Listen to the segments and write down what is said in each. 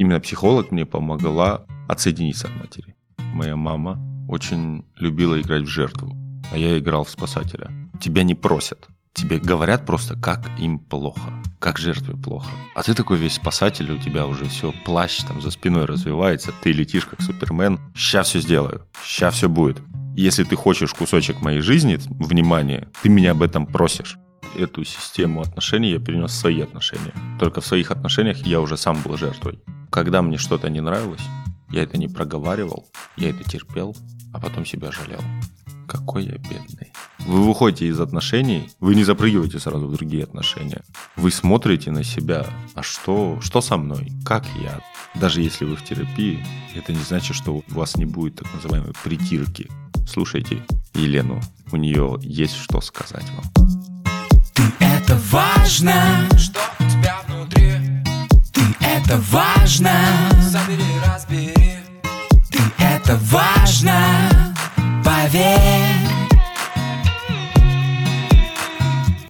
именно психолог мне помогла отсоединиться от матери. Моя мама очень любила играть в жертву, а я играл в спасателя. Тебя не просят, тебе говорят просто, как им плохо, как жертве плохо. А ты такой весь спасатель, у тебя уже все, плащ там за спиной развивается, ты летишь как Супермен. Сейчас все сделаю, сейчас все будет. Если ты хочешь кусочек моей жизни, внимание, ты меня об этом просишь. Эту систему отношений я перенес в свои отношения. Только в своих отношениях я уже сам был жертвой. Когда мне что-то не нравилось, я это не проговаривал, я это терпел, а потом себя жалел. Какой я бедный. Вы выходите из отношений, вы не запрыгиваете сразу в другие отношения. Вы смотрите на себя, а что, что со мной, как я. Даже если вы в терапии, это не значит, что у вас не будет так называемой притирки. Слушайте Елену, у нее есть что сказать вам. Важно, что у тебя внутри. Ты это важно, забери, разбери. Ты это важно, поверь.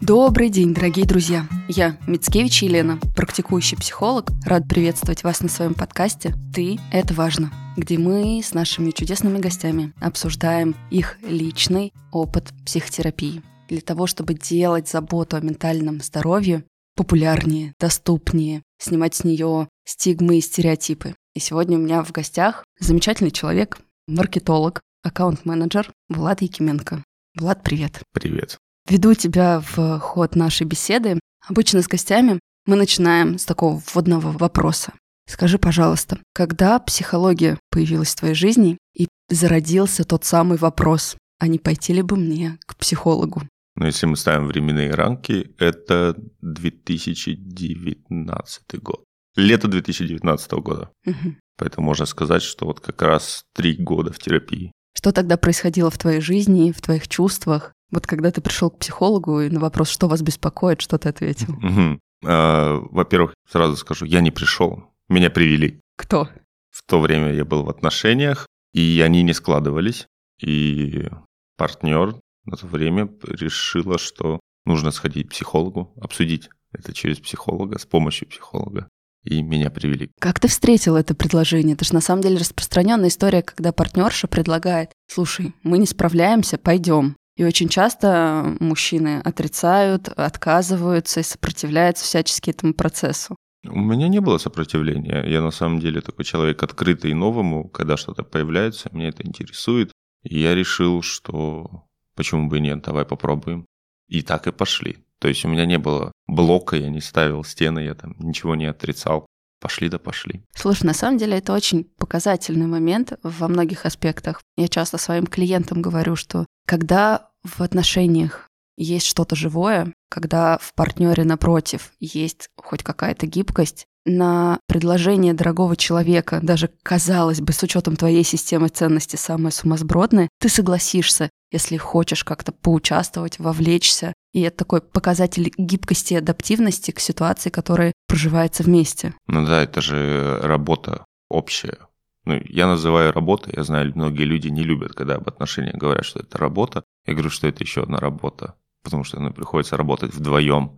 Добрый день, дорогие друзья! Я Мицкевич Елена, практикующий психолог. Рад приветствовать вас на своем подкасте «Ты – это важно», где мы с нашими чудесными гостями обсуждаем их личный опыт психотерапии для того, чтобы делать заботу о ментальном здоровье популярнее, доступнее, снимать с нее стигмы и стереотипы. И сегодня у меня в гостях замечательный человек, маркетолог, аккаунт-менеджер Влад Якименко. Влад, привет. Привет. Веду тебя в ход нашей беседы. Обычно с гостями мы начинаем с такого вводного вопроса. Скажи, пожалуйста, когда психология появилась в твоей жизни и зародился тот самый вопрос, а не пойти ли бы мне к психологу? Но если мы ставим временные рамки, это 2019 год. Лето 2019 года. Мгм. Поэтому можно сказать, что вот как раз три года в терапии. Что тогда происходило в твоей жизни, в твоих чувствах? Вот когда ты пришел к психологу и на вопрос, что вас беспокоит, что ты ответил? Мгм. А, Во-первых, сразу скажу, я не пришел, меня привели. Кто? В то время я был в отношениях, и они не складывались. И партнер на то время решила, что нужно сходить к психологу, обсудить это через психолога, с помощью психолога. И меня привели. Как ты встретил это предложение? Это же на самом деле распространенная история, когда партнерша предлагает, слушай, мы не справляемся, пойдем. И очень часто мужчины отрицают, отказываются и сопротивляются всячески этому процессу. У меня не было сопротивления. Я на самом деле такой человек открытый новому, когда что-то появляется, меня это интересует. И я решил, что почему бы и нет, давай попробуем. И так и пошли. То есть у меня не было блока, я не ставил стены, я там ничего не отрицал. Пошли да пошли. Слушай, на самом деле это очень показательный момент во многих аспектах. Я часто своим клиентам говорю, что когда в отношениях есть что-то живое, когда в партнере напротив есть хоть какая-то гибкость, на предложение дорогого человека, даже казалось бы, с учетом твоей системы ценностей самое сумасбродное, ты согласишься, если хочешь как-то поучаствовать, вовлечься. И это такой показатель гибкости и адаптивности к ситуации, которая проживается вместе. Ну да, это же работа общая. Ну, я называю работой, я знаю, многие люди не любят, когда об отношениях говорят, что это работа. Я говорю, что это еще одна работа, потому что ну, приходится работать вдвоем.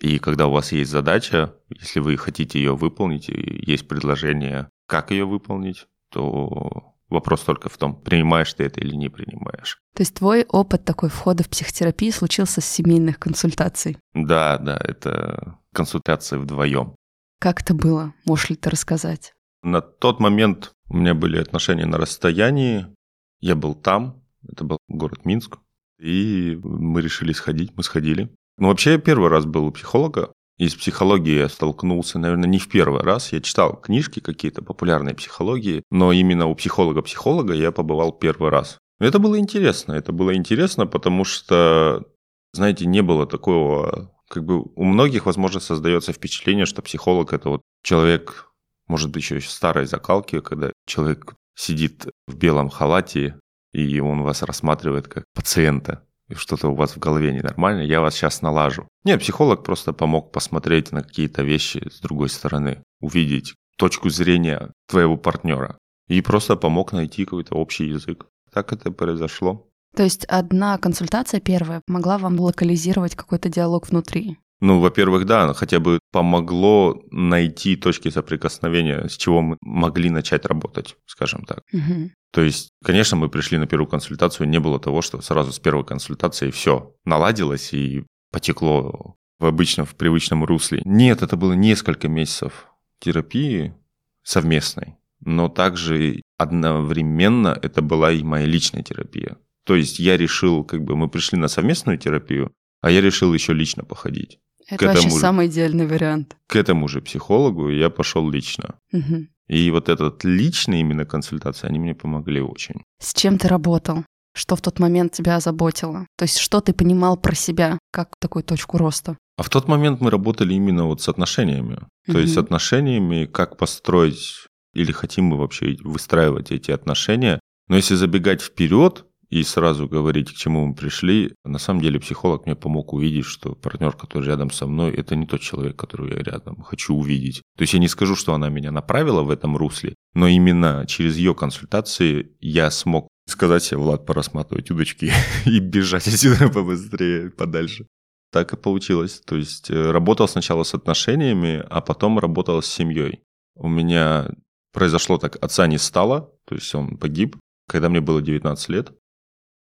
И когда у вас есть задача, если вы хотите ее выполнить, и есть предложение, как ее выполнить, то вопрос только в том, принимаешь ты это или не принимаешь. То есть твой опыт такой входа в психотерапию случился с семейных консультаций. Да, да, это консультация вдвоем. Как это было? Можешь ли ты рассказать? На тот момент у меня были отношения на расстоянии. Я был там, это был город Минск, и мы решили сходить, мы сходили. Ну, вообще, я первый раз был у психолога. И с психологией я столкнулся, наверное, не в первый раз. Я читал книжки какие-то популярные психологии, но именно у психолога-психолога я побывал первый раз. Это было интересно. Это было интересно, потому что, знаете, не было такого... Как бы у многих, возможно, создается впечатление, что психолог – это вот человек, может быть, еще старой закалки, когда человек сидит в белом халате, и он вас рассматривает как пациента что-то у вас в голове ненормально, я вас сейчас налажу. Нет, психолог просто помог посмотреть на какие-то вещи с другой стороны, увидеть точку зрения твоего партнера и просто помог найти какой-то общий язык. Так это произошло. То есть одна консультация первая могла вам локализировать какой-то диалог внутри. Ну, во-первых, да, хотя бы помогло найти точки соприкосновения, с чего мы могли начать работать, скажем так. Мгм. То есть, конечно, мы пришли на первую консультацию, не было того, что сразу с первой консультации все наладилось и потекло в обычном, в привычном русле. Нет, это было несколько месяцев терапии совместной, но также одновременно это была и моя личная терапия. То есть я решил, как бы мы пришли на совместную терапию, а я решил еще лично походить. Это этому вообще же. самый идеальный вариант. К этому же психологу я пошел лично. Мгм. И вот этот личный именно консультации, они мне помогли очень. С чем ты работал? Что в тот момент тебя озаботило? То есть что ты понимал про себя как такую точку роста? А в тот момент мы работали именно вот с отношениями. То есть с отношениями, как построить или хотим мы вообще выстраивать эти отношения. Но если забегать вперед и сразу говорить, к чему мы пришли, на самом деле психолог мне помог увидеть, что партнер, который рядом со мной, это не тот человек, которого я рядом хочу увидеть. То есть я не скажу, что она меня направила в этом русле, но именно через ее консультации я смог сказать себе, Влад, пора сматывать удочки и бежать отсюда побыстрее, подальше. Так и получилось. То есть э, работал сначала с отношениями, а потом работал с семьей. У меня произошло так, отца не стало, то есть он погиб, когда мне было 19 лет.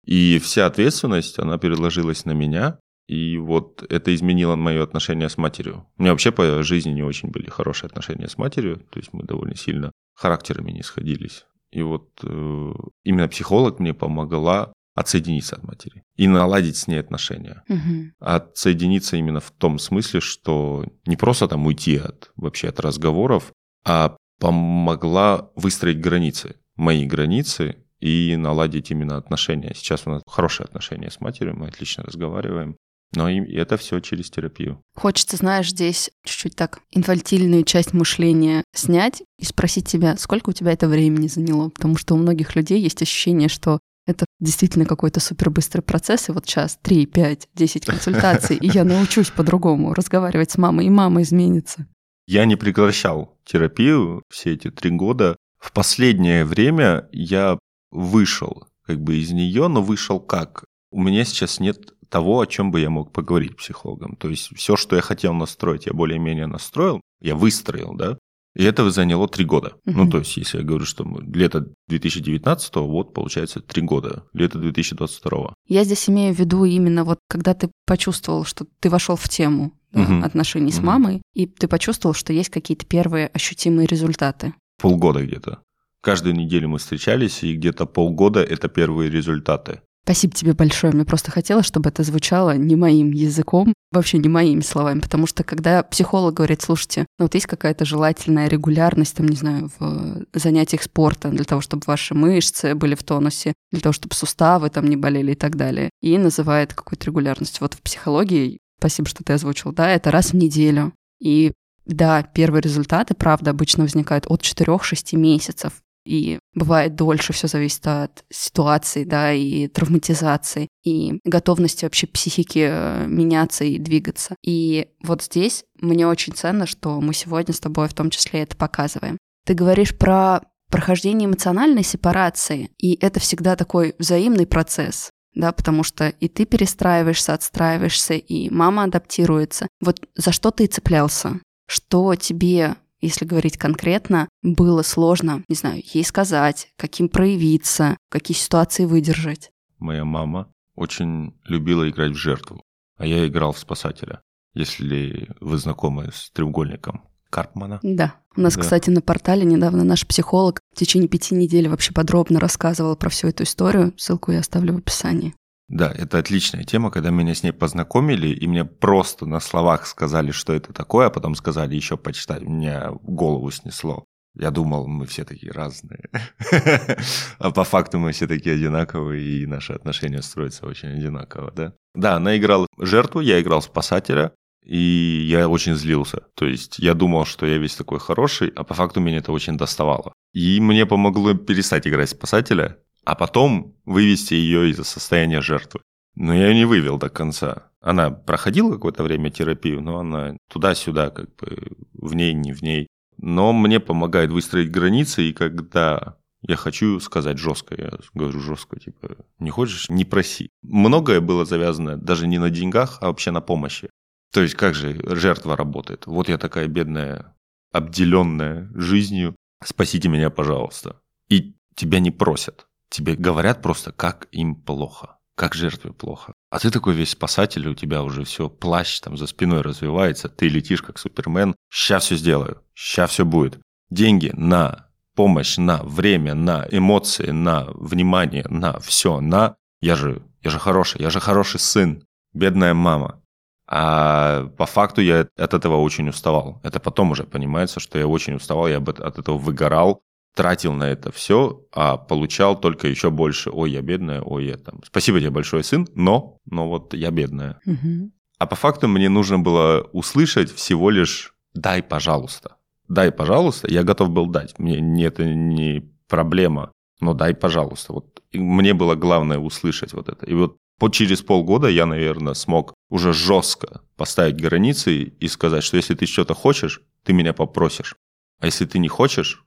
И вся ответственность, она переложилась на меня, и вот это изменило мое отношение с матерью. У меня вообще по жизни не очень были хорошие отношения с матерью, то есть мы довольно сильно характерами не сходились. И вот э, именно психолог мне помогла отсоединиться от матери и наладить с ней отношения. Мгм. Отсоединиться именно в том смысле, что не просто там уйти от вообще от разговоров, а помогла выстроить границы, мои границы и наладить именно отношения. Сейчас у нас хорошие отношения с матерью, мы отлично разговариваем. Но и это все через терапию. Хочется, знаешь, здесь чуть-чуть так инфантильную часть мышления снять и спросить тебя, сколько у тебя это времени заняло? Потому что у многих людей есть ощущение, что это действительно какой-то супербыстрый процесс, и вот сейчас 3, 5, 10 консультаций, и я научусь по-другому разговаривать с мамой, и мама изменится. Я не прекращал терапию все эти три года. В последнее время я вышел как бы из нее, но вышел как? У меня сейчас нет того, о чем бы я мог поговорить с психологом. То есть все, что я хотел настроить, я более-менее настроил, я выстроил, да, и это заняло три года. Ну, Мгм. то есть, если я говорю, что лето 2019, вот, получается, три года. Лето 2022. Я здесь имею в виду именно вот, когда ты почувствовал, что ты вошел в тему да, отношений с Мгм. мамой, и ты почувствовал, что есть какие-то первые ощутимые результаты. Полгода где-то. Каждую неделю мы встречались, и где-то полгода это первые результаты. Спасибо тебе большое. Мне просто хотелось, чтобы это звучало не моим языком, вообще не моими словами, потому что когда психолог говорит, слушайте, ну вот есть какая-то желательная регулярность, там, не знаю, в занятиях спорта для того, чтобы ваши мышцы были в тонусе, для того, чтобы суставы там не болели и так далее, и называет какую-то регулярность. Вот в психологии, спасибо, что ты озвучил, да, это раз в неделю. И да, первые результаты, правда, обычно возникают от 4-6 месяцев. И бывает дольше, все зависит от ситуации, да, и травматизации, и готовности вообще психики э, меняться и двигаться. И вот здесь мне очень ценно, что мы сегодня с тобой в том числе это показываем. Ты говоришь про прохождение эмоциональной сепарации, и это всегда такой взаимный процесс, да, потому что и ты перестраиваешься, отстраиваешься, и мама адаптируется. Вот за что ты цеплялся? Что тебе если говорить конкретно, было сложно, не знаю, ей сказать, каким проявиться, какие ситуации выдержать. Моя мама очень любила играть в жертву, а я играл в спасателя. Если вы знакомы с треугольником Карпмана. Да. У нас, Да. кстати, на портале недавно наш психолог в течение пяти недель вообще подробно рассказывал про всю эту историю. Ссылку я оставлю в описании. Да, это отличная тема, когда меня с ней познакомили, и мне просто на словах сказали, что это такое, а потом сказали еще почитать, меня голову снесло. Я думал, мы все такие разные. А по факту мы все такие одинаковые, и наши отношения строятся очень одинаково, да? Да, она играла жертву, я играл спасателя, и я очень злился. То есть я думал, что я весь такой хороший, а по факту меня это очень доставало. И мне помогло перестать играть спасателя, а потом вывести ее из состояния жертвы. Но я ее не вывел до конца. Она проходила какое-то время терапию, но она туда-сюда, как бы в ней, не в ней. Но мне помогает выстроить границы, и когда я хочу сказать жестко, я говорю жестко, типа, не хочешь, не проси. Многое было завязано даже не на деньгах, а вообще на помощи. То есть как же жертва работает? Вот я такая бедная, обделенная жизнью, спасите меня, пожалуйста. И тебя не просят. Тебе говорят просто, как им плохо, как жертве плохо. А ты такой весь спасатель, у тебя уже все, плащ там за спиной развивается, ты летишь как Супермен. Сейчас все сделаю, сейчас все будет. Деньги на помощь, на время, на эмоции, на внимание, на все, на... Я же, я же хороший, я же хороший сын, бедная мама. А по факту я от этого очень уставал. Это потом уже понимается, что я очень уставал, я от этого выгорал, тратил на это все, а получал только еще больше. Ой, я бедная, ой, я там. Спасибо тебе большое, сын, но, но вот я бедная. Мгм. А по факту мне нужно было услышать всего лишь «дай, пожалуйста». «Дай, пожалуйста», я готов был дать. Мне не- это не проблема, но «дай, пожалуйста». Вот мне было главное услышать вот это. И вот по через полгода я, наверное, смог уже жестко поставить границы и сказать, что если ты что-то хочешь, ты меня попросишь. А если ты не хочешь,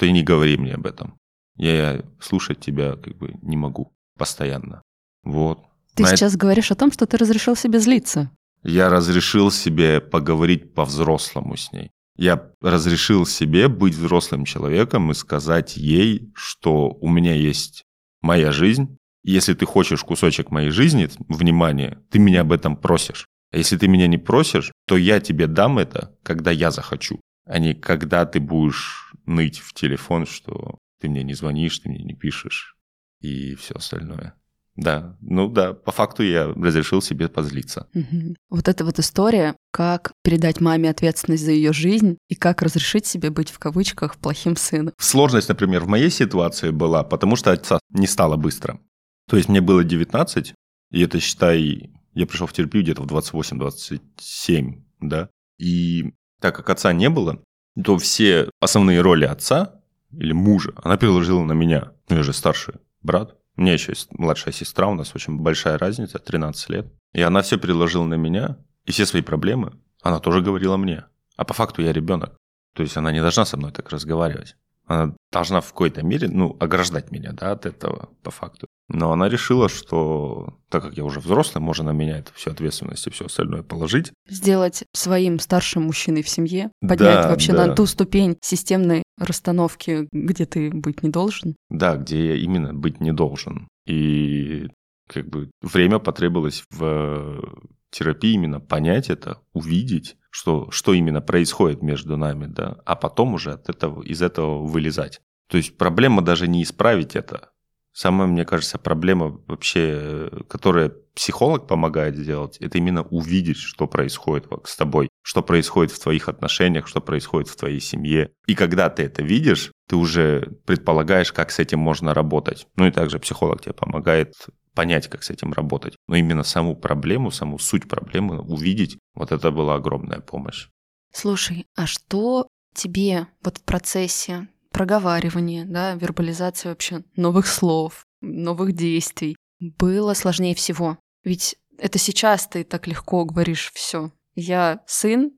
то и не говори мне об этом. Я слушать тебя как бы не могу постоянно. Вот. Ты На это- сейчас говоришь о том, что ты разрешил себе злиться. Я разрешил себе поговорить по-взрослому с ней. Я разрешил себе быть взрослым человеком и сказать ей, что у меня есть моя жизнь. Если ты хочешь кусочек моей жизни, внимание, ты меня об этом просишь. А если ты меня не просишь, то я тебе дам это, когда я захочу, а не когда ты будешь ныть в телефон, что ты мне не звонишь, ты мне не пишешь и все остальное. Да, ну да, по факту я разрешил себе позлиться. Мгм. Вот эта вот история, как передать маме ответственность за ее жизнь и как разрешить себе быть в кавычках плохим сыном. Сложность, например, в моей ситуации была, потому что отца не стало быстро. То есть мне было 19, и это, считай, я пришел в терапию где-то в 28-27, да. И так как отца не было, то все основные роли отца или мужа она переложила на меня. Ну, я же старший брат. У меня еще есть младшая сестра, у нас очень большая разница, 13 лет. И она все переложила на меня, и все свои проблемы она тоже говорила мне. А по факту я ребенок. То есть она не должна со мной так разговаривать. Она должна в какой-то мере, ну, ограждать меня, да, от этого по факту. Но она решила, что так как я уже взрослый, можно на меня это всю ответственность и все остальное положить. Сделать своим старшим мужчиной в семье, поднять Да, вообще да. на ту ступень системной расстановки, где ты быть не должен. Да, где я именно быть не должен. И как бы время потребовалось в терапии именно понять это, увидеть, что, что именно происходит между нами, да, а потом уже от этого, из этого вылезать. То есть проблема даже не исправить это. Самая, мне кажется, проблема вообще, которая психолог помогает сделать, это именно увидеть, что происходит с тобой, что происходит в твоих отношениях, что происходит в твоей семье. И когда ты это видишь, ты уже предполагаешь, как с этим можно работать. Ну и также психолог тебе помогает понять, как с этим работать. Но именно саму проблему, саму суть проблемы увидеть, вот это была огромная помощь. Слушай, а что тебе вот в процессе проговаривания, да, вербализации вообще новых слов, новых действий было сложнее всего? Ведь это сейчас ты так легко говоришь все. Я сын,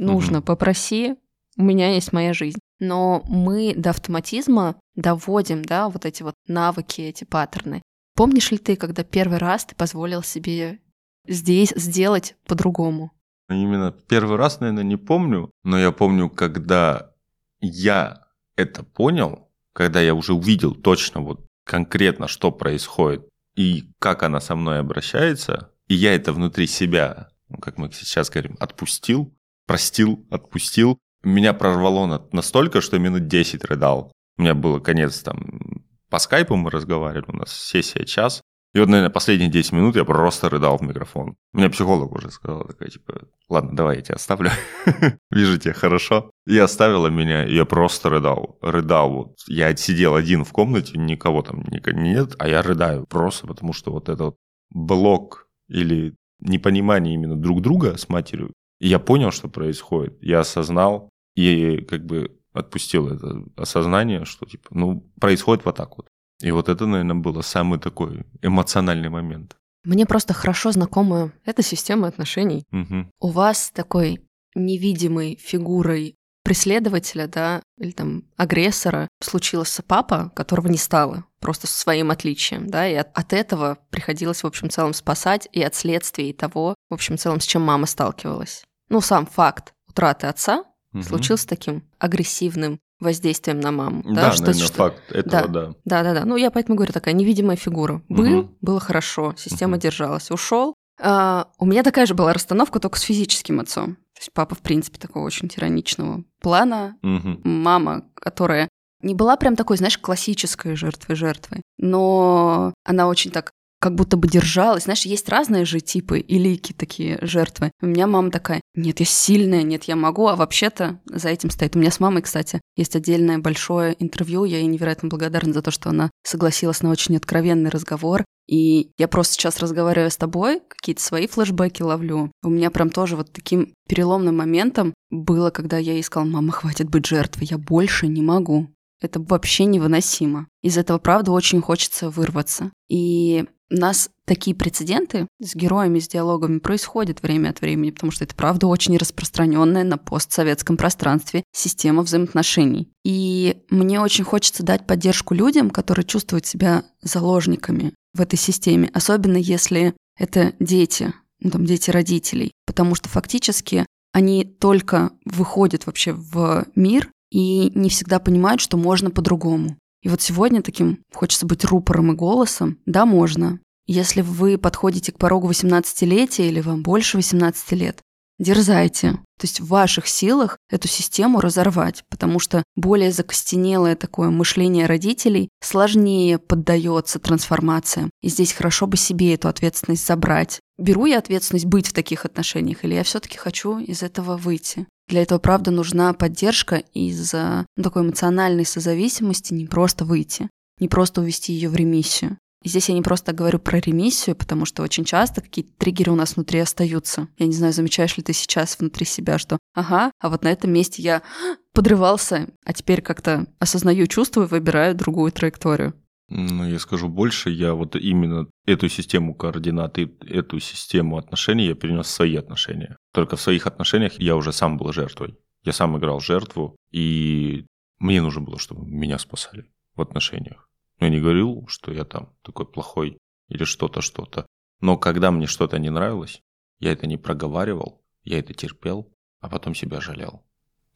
нужно, Мгм. попроси, у меня есть моя жизнь. Но мы до автоматизма доводим, да, вот эти вот навыки, эти паттерны. Помнишь ли ты, когда первый раз ты позволил себе здесь сделать по-другому? Именно первый раз, наверное, не помню, но я помню, когда я это понял, когда я уже увидел точно вот конкретно, что происходит и как она со мной обращается, и я это внутри себя, ну, как мы сейчас говорим, отпустил, простил, отпустил, меня прорвало на- настолько, что минут 10 рыдал. У меня был конец там, по скайпу мы разговаривали, у нас сессия час, и вот, наверное, последние 10 минут я просто рыдал в микрофон. Мне психолог уже сказал, такая, типа, ладно, давай я тебя оставлю. Вижу тебя хорошо. И оставила меня, и я просто рыдал. Рыдал. Вот. Я сидел один в комнате, никого там нет, а я рыдаю просто потому, что вот этот блок или непонимание именно друг друга с матерью, я понял, что происходит. Я осознал и как бы отпустил это осознание, что типа, ну, происходит вот так вот. И вот это, наверное, было самый такой эмоциональный момент. Мне просто хорошо знакома эта система отношений. Мгм. У вас такой невидимой фигурой преследователя, да, или там агрессора случился папа, которого не стало, просто с своим отличием, да, и от, от этого приходилось, в общем целом, спасать и от следствий того, в общем целом, с чем мама сталкивалась. Ну, сам факт утраты отца угу. случился таким агрессивным воздействием на маму. Да, да что, наверное, что... факт этого, да. да. Да, да, да. Ну, я поэтому говорю, такая невидимая фигура. Был, угу. было хорошо, система угу. держалась. Ушел. А, у меня такая же была расстановка, только с физическим отцом. То есть папа, в принципе, такого очень тираничного плана. Угу. Мама, которая не была прям такой, знаешь, классической жертвой-жертвой, но она очень так как будто бы держалась. Знаешь, есть разные же типы и лики такие жертвы. У меня мама такая, нет, я сильная, нет, я могу, а вообще-то за этим стоит. У меня с мамой, кстати, есть отдельное большое интервью, я ей невероятно благодарна за то, что она согласилась на очень откровенный разговор. И я просто сейчас разговариваю с тобой, какие-то свои флешбеки ловлю. У меня прям тоже вот таким переломным моментом было, когда я ей сказала, мама, хватит быть жертвой, я больше не могу. Это вообще невыносимо. Из этого, правда, очень хочется вырваться. И у нас такие прецеденты с героями, с диалогами происходят время от времени, потому что это, правда, очень распространенная на постсоветском пространстве система взаимоотношений. И мне очень хочется дать поддержку людям, которые чувствуют себя заложниками в этой системе, особенно если это дети, ну, там, дети родителей, потому что фактически они только выходят вообще в мир и не всегда понимают, что можно по-другому. И вот сегодня таким хочется быть рупором и голосом. Да, можно. Если вы подходите к порогу 18-летия или вам больше 18 лет, дерзайте. То есть в ваших силах эту систему разорвать, потому что более закостенелое такое мышление родителей сложнее поддается трансформациям. И здесь хорошо бы себе эту ответственность забрать. Беру я ответственность быть в таких отношениях, или я все-таки хочу из этого выйти? Для этого, правда, нужна поддержка из ну, такой эмоциональной созависимости не просто выйти, не просто увести ее в ремиссию. И здесь я не просто говорю про ремиссию, потому что очень часто какие-то триггеры у нас внутри остаются. Я не знаю, замечаешь ли ты сейчас внутри себя, что ага, а вот на этом месте я подрывался, а теперь как-то осознаю, чувствую, выбираю другую траекторию. Ну, я скажу больше, я вот именно эту систему координат и эту систему отношений я перенес в свои отношения. Только в своих отношениях я уже сам был жертвой. Я сам играл жертву, и мне нужно было, чтобы меня спасали в отношениях. Я не говорил, что я там такой плохой или что-то, что-то. Но когда мне что-то не нравилось, я это не проговаривал, я это терпел, а потом себя жалел.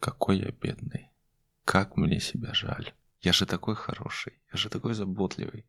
Какой я бедный. Как мне себя жаль. Я же такой хороший, я же такой заботливый.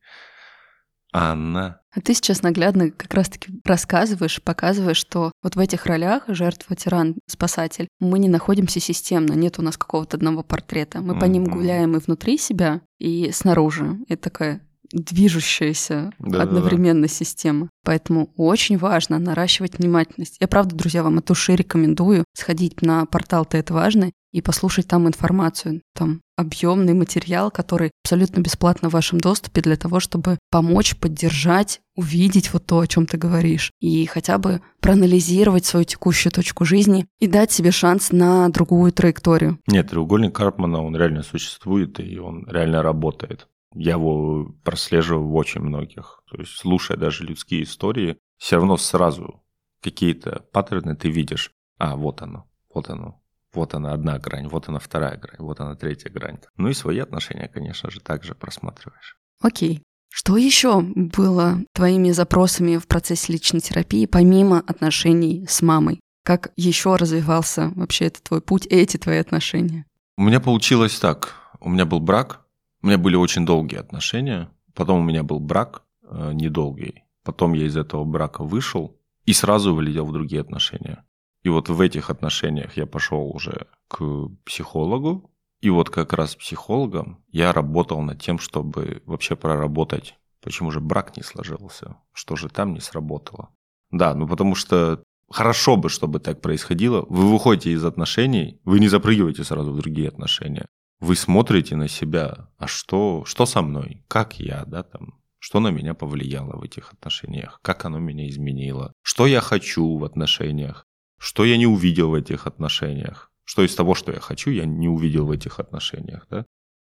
А она... А ты сейчас наглядно как раз-таки рассказываешь, показываешь, что вот в этих ролях жертва, тиран, спасатель, мы не находимся системно, нет у нас какого-то одного портрета. Мы mm-hmm. по ним гуляем и внутри себя, и снаружи. Это такая движущаяся да, одновременно да, да. система. Поэтому очень важно наращивать внимательность. Я правда, друзья, вам от души рекомендую сходить на портал «Ты это важно» и послушать там информацию. Там объемный материал, который абсолютно бесплатно в вашем доступе для того, чтобы помочь, поддержать, увидеть вот то, о чем ты говоришь, и хотя бы проанализировать свою текущую точку жизни и дать себе шанс на другую траекторию. Нет, треугольник Карпмана, он реально существует, и он реально работает. Я его прослеживаю в очень многих. То есть, слушая даже людские истории, все равно сразу какие-то паттерны ты видишь. А, вот оно, вот оно, вот она одна грань, вот она вторая грань, вот она третья грань. Ну и свои отношения, конечно же, также просматриваешь. Окей. Что еще было твоими запросами в процессе личной терапии, помимо отношений с мамой? Как еще развивался вообще этот твой путь, эти твои отношения? У меня получилось так. У меня был брак, у меня были очень долгие отношения, потом у меня был брак э, недолгий, потом я из этого брака вышел и сразу вылетел в другие отношения. И вот в этих отношениях я пошел уже к психологу, и вот как раз психологом я работал над тем, чтобы вообще проработать, почему же брак не сложился, что же там не сработало. Да, ну потому что хорошо бы, чтобы так происходило. Вы выходите из отношений, вы не запрыгиваете сразу в другие отношения. Вы смотрите на себя, а что, что со мной, как я, да, там, что на меня повлияло в этих отношениях, как оно меня изменило, что я хочу в отношениях, что я не увидел в этих отношениях, что из того, что я хочу, я не увидел в этих отношениях, да.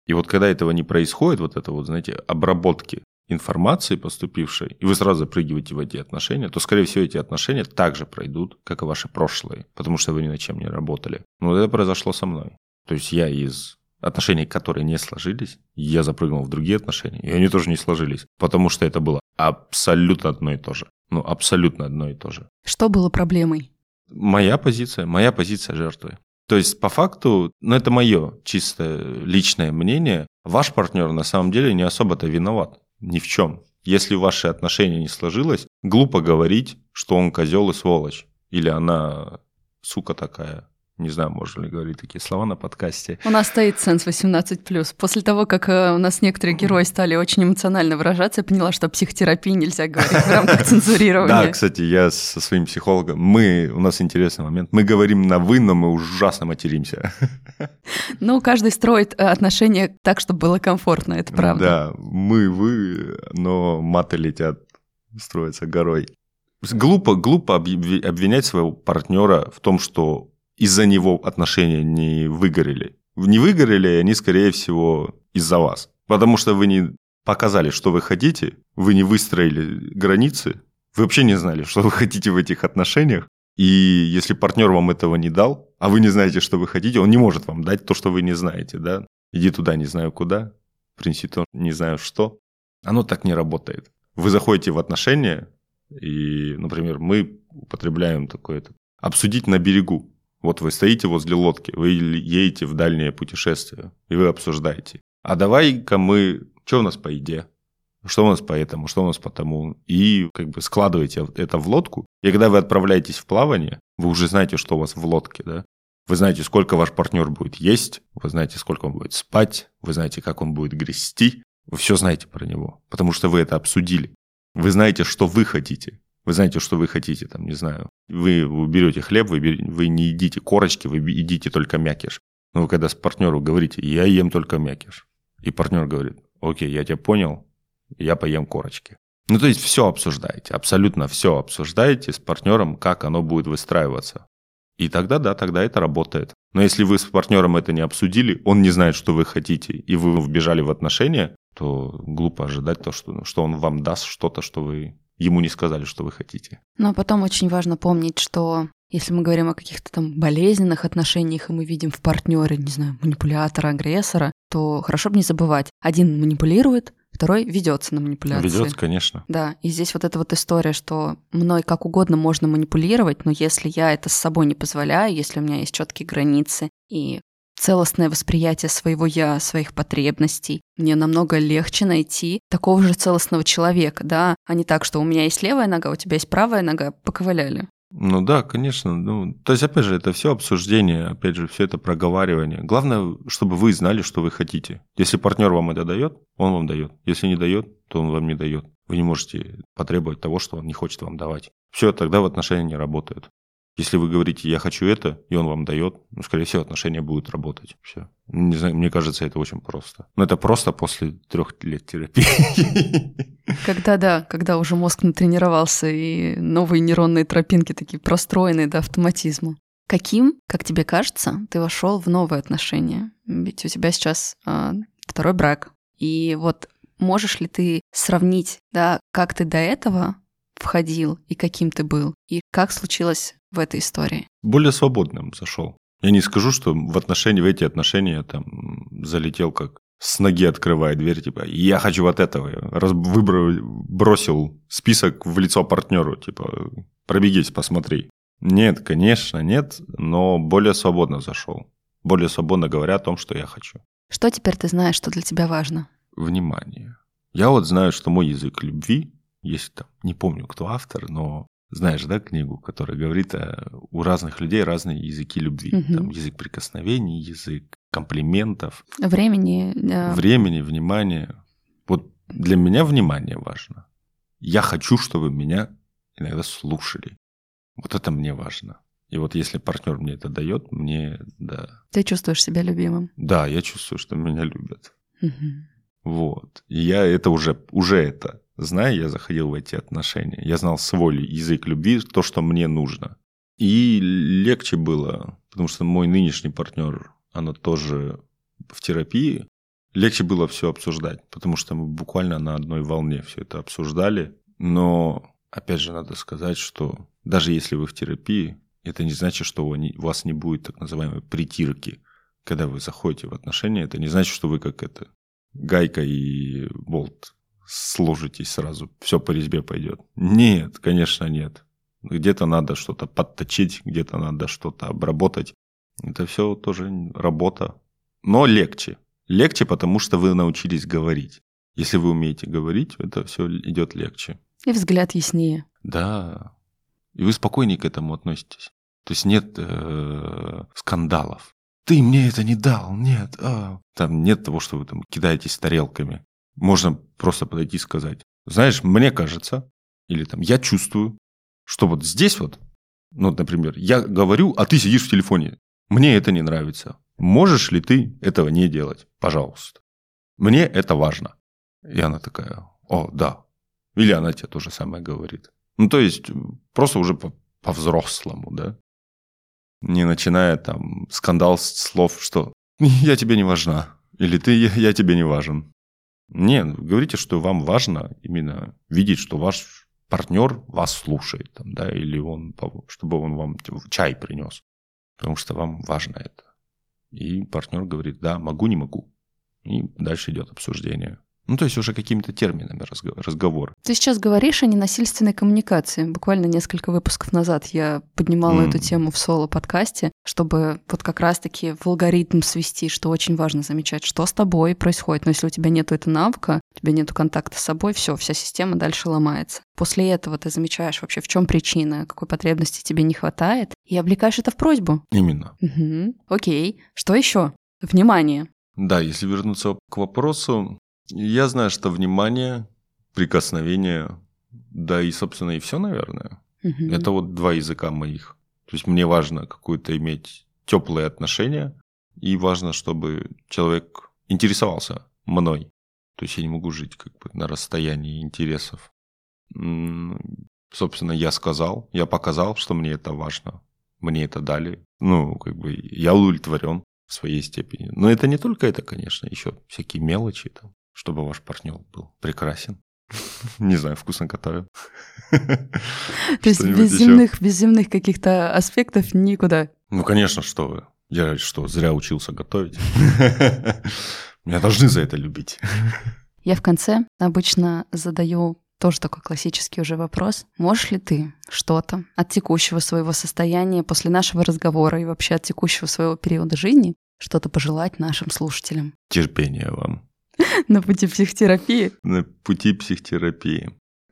И вот когда этого не происходит, вот это вот, знаете, обработки информации поступившей, и вы сразу запрыгиваете в эти отношения, то, скорее всего, эти отношения также пройдут, как и ваши прошлые, потому что вы ни над чем не работали. Но это произошло со мной. То есть я из отношений, которые не сложились, я запрыгнул в другие отношения, и они тоже не сложились, потому что это было абсолютно одно и то же. Ну, абсолютно одно и то же. Что было проблемой? Моя позиция, моя позиция жертвы. То есть, по факту, ну, это мое чисто личное мнение, ваш партнер на самом деле не особо-то виноват ни в чем. Если ваши отношения не сложилось, глупо говорить, что он козел и сволочь. Или она сука такая. Не знаю, можно ли говорить такие слова на подкасте. У нас стоит сенс 18+. После того, как э, у нас некоторые герои стали очень эмоционально выражаться, я поняла, что о психотерапии нельзя говорить в рамках цензурирования. Да, кстати, я со своим психологом, мы, у нас интересный момент, мы говорим на «вы», но мы ужасно материмся. Ну, каждый строит э, отношения так, чтобы было комфортно, это правда. Да, мы, вы, но маты летят, строятся горой. Глупо, глупо обвинять своего партнера в том, что из-за него отношения не выгорели. Не выгорели они, скорее всего, из-за вас. Потому что вы не показали, что вы хотите, вы не выстроили границы, вы вообще не знали, что вы хотите в этих отношениях. И если партнер вам этого не дал, а вы не знаете, что вы хотите, он не может вам дать то, что вы не знаете, да? Иди туда, не знаю куда, принеси то, не знаю что. Оно так не работает. Вы заходите в отношения, и, например, мы употребляем такое обсудить на берегу. Вот вы стоите возле лодки, вы едете в дальнее путешествие, и вы обсуждаете. А давай-ка мы... Что у нас по еде? Что у нас по этому? Что у нас по тому? И как бы складываете это в лодку. И когда вы отправляетесь в плавание, вы уже знаете, что у вас в лодке, да? Вы знаете, сколько ваш партнер будет есть, вы знаете, сколько он будет спать, вы знаете, как он будет грести. Вы все знаете про него, потому что вы это обсудили. Вы знаете, что вы хотите. Вы знаете, что вы хотите, там, не знаю. Вы, вы берете хлеб, вы, бер... вы не едите корочки, вы едите только мякиш. Но вы когда с партнером говорите, я ем только мякиш. И партнер говорит, окей, я тебя понял, я поем корочки. Ну, то есть все обсуждаете, абсолютно все обсуждаете с партнером, как оно будет выстраиваться. И тогда, да, тогда это работает. Но если вы с партнером это не обсудили, он не знает, что вы хотите, и вы вбежали в отношения, то глупо ожидать то, что, что он вам даст что-то, что вы ему не сказали, что вы хотите. Но потом очень важно помнить, что если мы говорим о каких-то там болезненных отношениях, и мы видим в партнере, не знаю, манипулятора, агрессора, то хорошо бы не забывать. Один манипулирует, второй ведется на манипуляции. Ведется, конечно. Да, и здесь вот эта вот история, что мной как угодно можно манипулировать, но если я это с собой не позволяю, если у меня есть четкие границы и целостное восприятие своего я, своих потребностей. Мне намного легче найти такого же целостного человека, да, а не так, что у меня есть левая нога, у тебя есть правая нога, поковыляли. Ну да, конечно. Ну, то есть, опять же, это все обсуждение, опять же, все это проговаривание. Главное, чтобы вы знали, что вы хотите. Если партнер вам это дает, он вам дает. Если не дает, то он вам не дает. Вы не можете потребовать того, что он не хочет вам давать. Все, тогда в отношения не работают. Если вы говорите, я хочу это, и он вам дает, ну, скорее всего, отношения будут работать. Все. Не знаю, мне кажется, это очень просто. Но это просто после трех лет терапии. Когда, да, когда уже мозг натренировался, и новые нейронные тропинки такие простроенные до автоматизма. Каким, как тебе кажется, ты вошел в новые отношения? Ведь у тебя сейчас а, второй брак. И вот можешь ли ты сравнить, да, как ты до этого входил и каким ты был, и как случилось в этой истории? Более свободным зашел. Я не скажу, что в отношении, в эти отношения я там залетел как с ноги открывая дверь, типа, я хочу вот этого. Раз выбрал, бросил список в лицо партнеру, типа, пробегись, посмотри. Нет, конечно, нет, но более свободно зашел. Более свободно говоря о том, что я хочу. Что теперь ты знаешь, что для тебя важно? Внимание. Я вот знаю, что мой язык любви, есть там, не помню, кто автор, но знаешь, да, книгу, которая говорит, о, у разных людей разные языки любви. Угу. Там язык прикосновений, язык комплиментов. Времени. Да. Времени, внимания. Вот для меня внимание важно. Я хочу, чтобы меня иногда слушали. Вот это мне важно. И вот если партнер мне это дает, мне, да. Ты чувствуешь себя любимым? Да, я чувствую, что меня любят. Угу. Вот. И я это уже, уже это зная, я заходил в эти отношения. Я знал свой язык любви, то, что мне нужно. И легче было, потому что мой нынешний партнер, она тоже в терапии. Легче было все обсуждать, потому что мы буквально на одной волне все это обсуждали. Но, опять же, надо сказать, что даже если вы в терапии, это не значит, что у вас не будет так называемой притирки Когда вы заходите в отношения, это не значит, что вы как это гайка и болт сложитесь сразу, все по резьбе пойдет. Нет, конечно, нет. Где-то надо что-то подточить, где-то надо что-то обработать. Это все тоже работа. Но легче. Легче, потому что вы научились говорить. Если вы умеете говорить, это все идет легче. И взгляд яснее. Да. И вы спокойнее к этому относитесь. То есть нет э, скандалов. Ты мне это не дал, нет. А. Там нет того, что вы там кидаетесь тарелками. Можно просто подойти и сказать, знаешь, мне кажется, или там я чувствую, что вот здесь вот, ну, например, я говорю, а ты сидишь в телефоне. Мне это не нравится. Можешь ли ты этого не делать? Пожалуйста. Мне это важно. И она такая, о, да. Или она тебе то же самое говорит. Ну, то есть, просто уже по- по-взрослому, да? Не начиная там скандал слов, что я тебе не важна. Или ты, я, я тебе не важен. Нет, говорите, что вам важно именно видеть, что ваш партнер вас слушает, там, да, или он, чтобы он вам чай принес, потому что вам важно это. И партнер говорит, да, могу, не могу. И дальше идет обсуждение. Ну, то есть уже какими-то терминами разговор. Ты сейчас говоришь о ненасильственной коммуникации. Буквально несколько выпусков назад я поднимала mm. эту тему в соло-подкасте, чтобы вот как раз-таки в алгоритм свести, что очень важно замечать, что с тобой происходит. Но если у тебя нету этого навыка, у тебя нету контакта с собой, все, вся система дальше ломается. После этого ты замечаешь вообще, в чем причина, какой потребности тебе не хватает, и облекаешь это в просьбу. Именно. Угу. Окей. Что еще? Внимание. Да, если вернуться к вопросу, я знаю, что внимание, прикосновение, да и, собственно, и все, наверное. Угу. Это вот два языка моих. То есть мне важно какое-то иметь теплые отношения, и важно, чтобы человек интересовался мной. То есть я не могу жить как бы на расстоянии интересов. Собственно, я сказал, я показал, что мне это важно. Мне это дали. Ну, как бы я удовлетворен в своей степени. Но это не только это, конечно, еще всякие мелочи там чтобы ваш партнер был прекрасен. Не знаю, вкусно готовил. То есть без земных, без земных каких-то аспектов никуда? Ну, конечно, что вы. Я что, зря учился готовить? Меня должны за это любить. Я в конце обычно задаю тоже такой классический уже вопрос. Можешь ли ты что-то от текущего своего состояния после нашего разговора и вообще от текущего своего периода жизни что-то пожелать нашим слушателям? Терпения вам. На пути психотерапии? На пути психотерапии.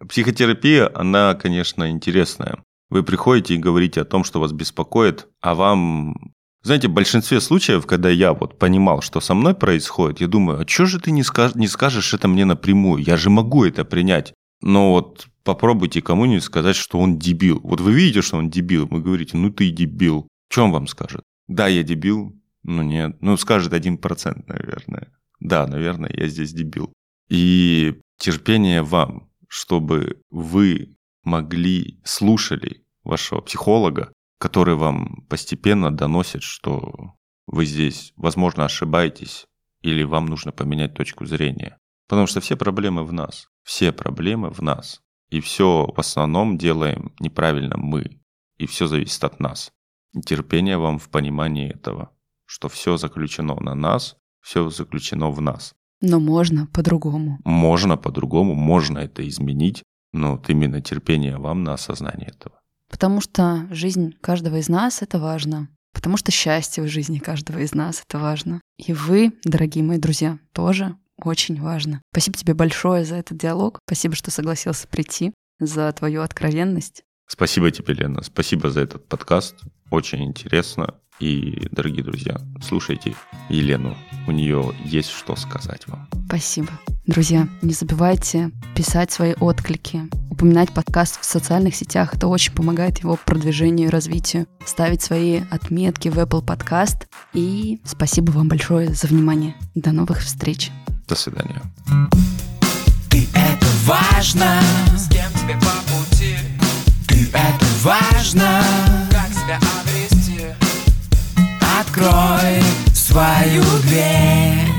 Психотерапия, она, конечно, интересная. Вы приходите и говорите о том, что вас беспокоит, а вам... Знаете, в большинстве случаев, когда я вот понимал, что со мной происходит, я думаю, а что же ты не, скаж... не скажешь это мне напрямую? Я же могу это принять. Но вот попробуйте кому-нибудь сказать, что он дебил. Вот вы видите, что он дебил, вы говорите, ну ты дебил. Он вам скажет? Да, я дебил. Ну нет. Ну скажет один процент, наверное. Да, наверное, я здесь дебил. И терпение вам, чтобы вы могли, слушали вашего психолога, который вам постепенно доносит, что вы здесь, возможно, ошибаетесь, или вам нужно поменять точку зрения. Потому что все проблемы в нас. Все проблемы в нас. И все в основном делаем неправильно мы. И все зависит от нас. И терпение вам в понимании этого, что все заключено на нас, все заключено в нас. Но можно по-другому. Можно по-другому, можно это изменить, но вот именно терпение вам на осознание этого. Потому что жизнь каждого из нас — это важно. Потому что счастье в жизни каждого из нас — это важно. И вы, дорогие мои друзья, тоже очень важно. Спасибо тебе большое за этот диалог. Спасибо, что согласился прийти, за твою откровенность. Спасибо тебе, Лена. Спасибо за этот подкаст. Очень интересно. И, дорогие друзья, слушайте Елену. У нее есть что сказать вам. Спасибо. Друзья, не забывайте писать свои отклики, упоминать подкаст в социальных сетях. Это очень помогает его продвижению и развитию. Ставить свои отметки в Apple Podcast. И спасибо вам большое за внимание. До новых встреч. До свидания. Ты это важно. С кем тебе по пути? Ты это важно. Открой свою дверь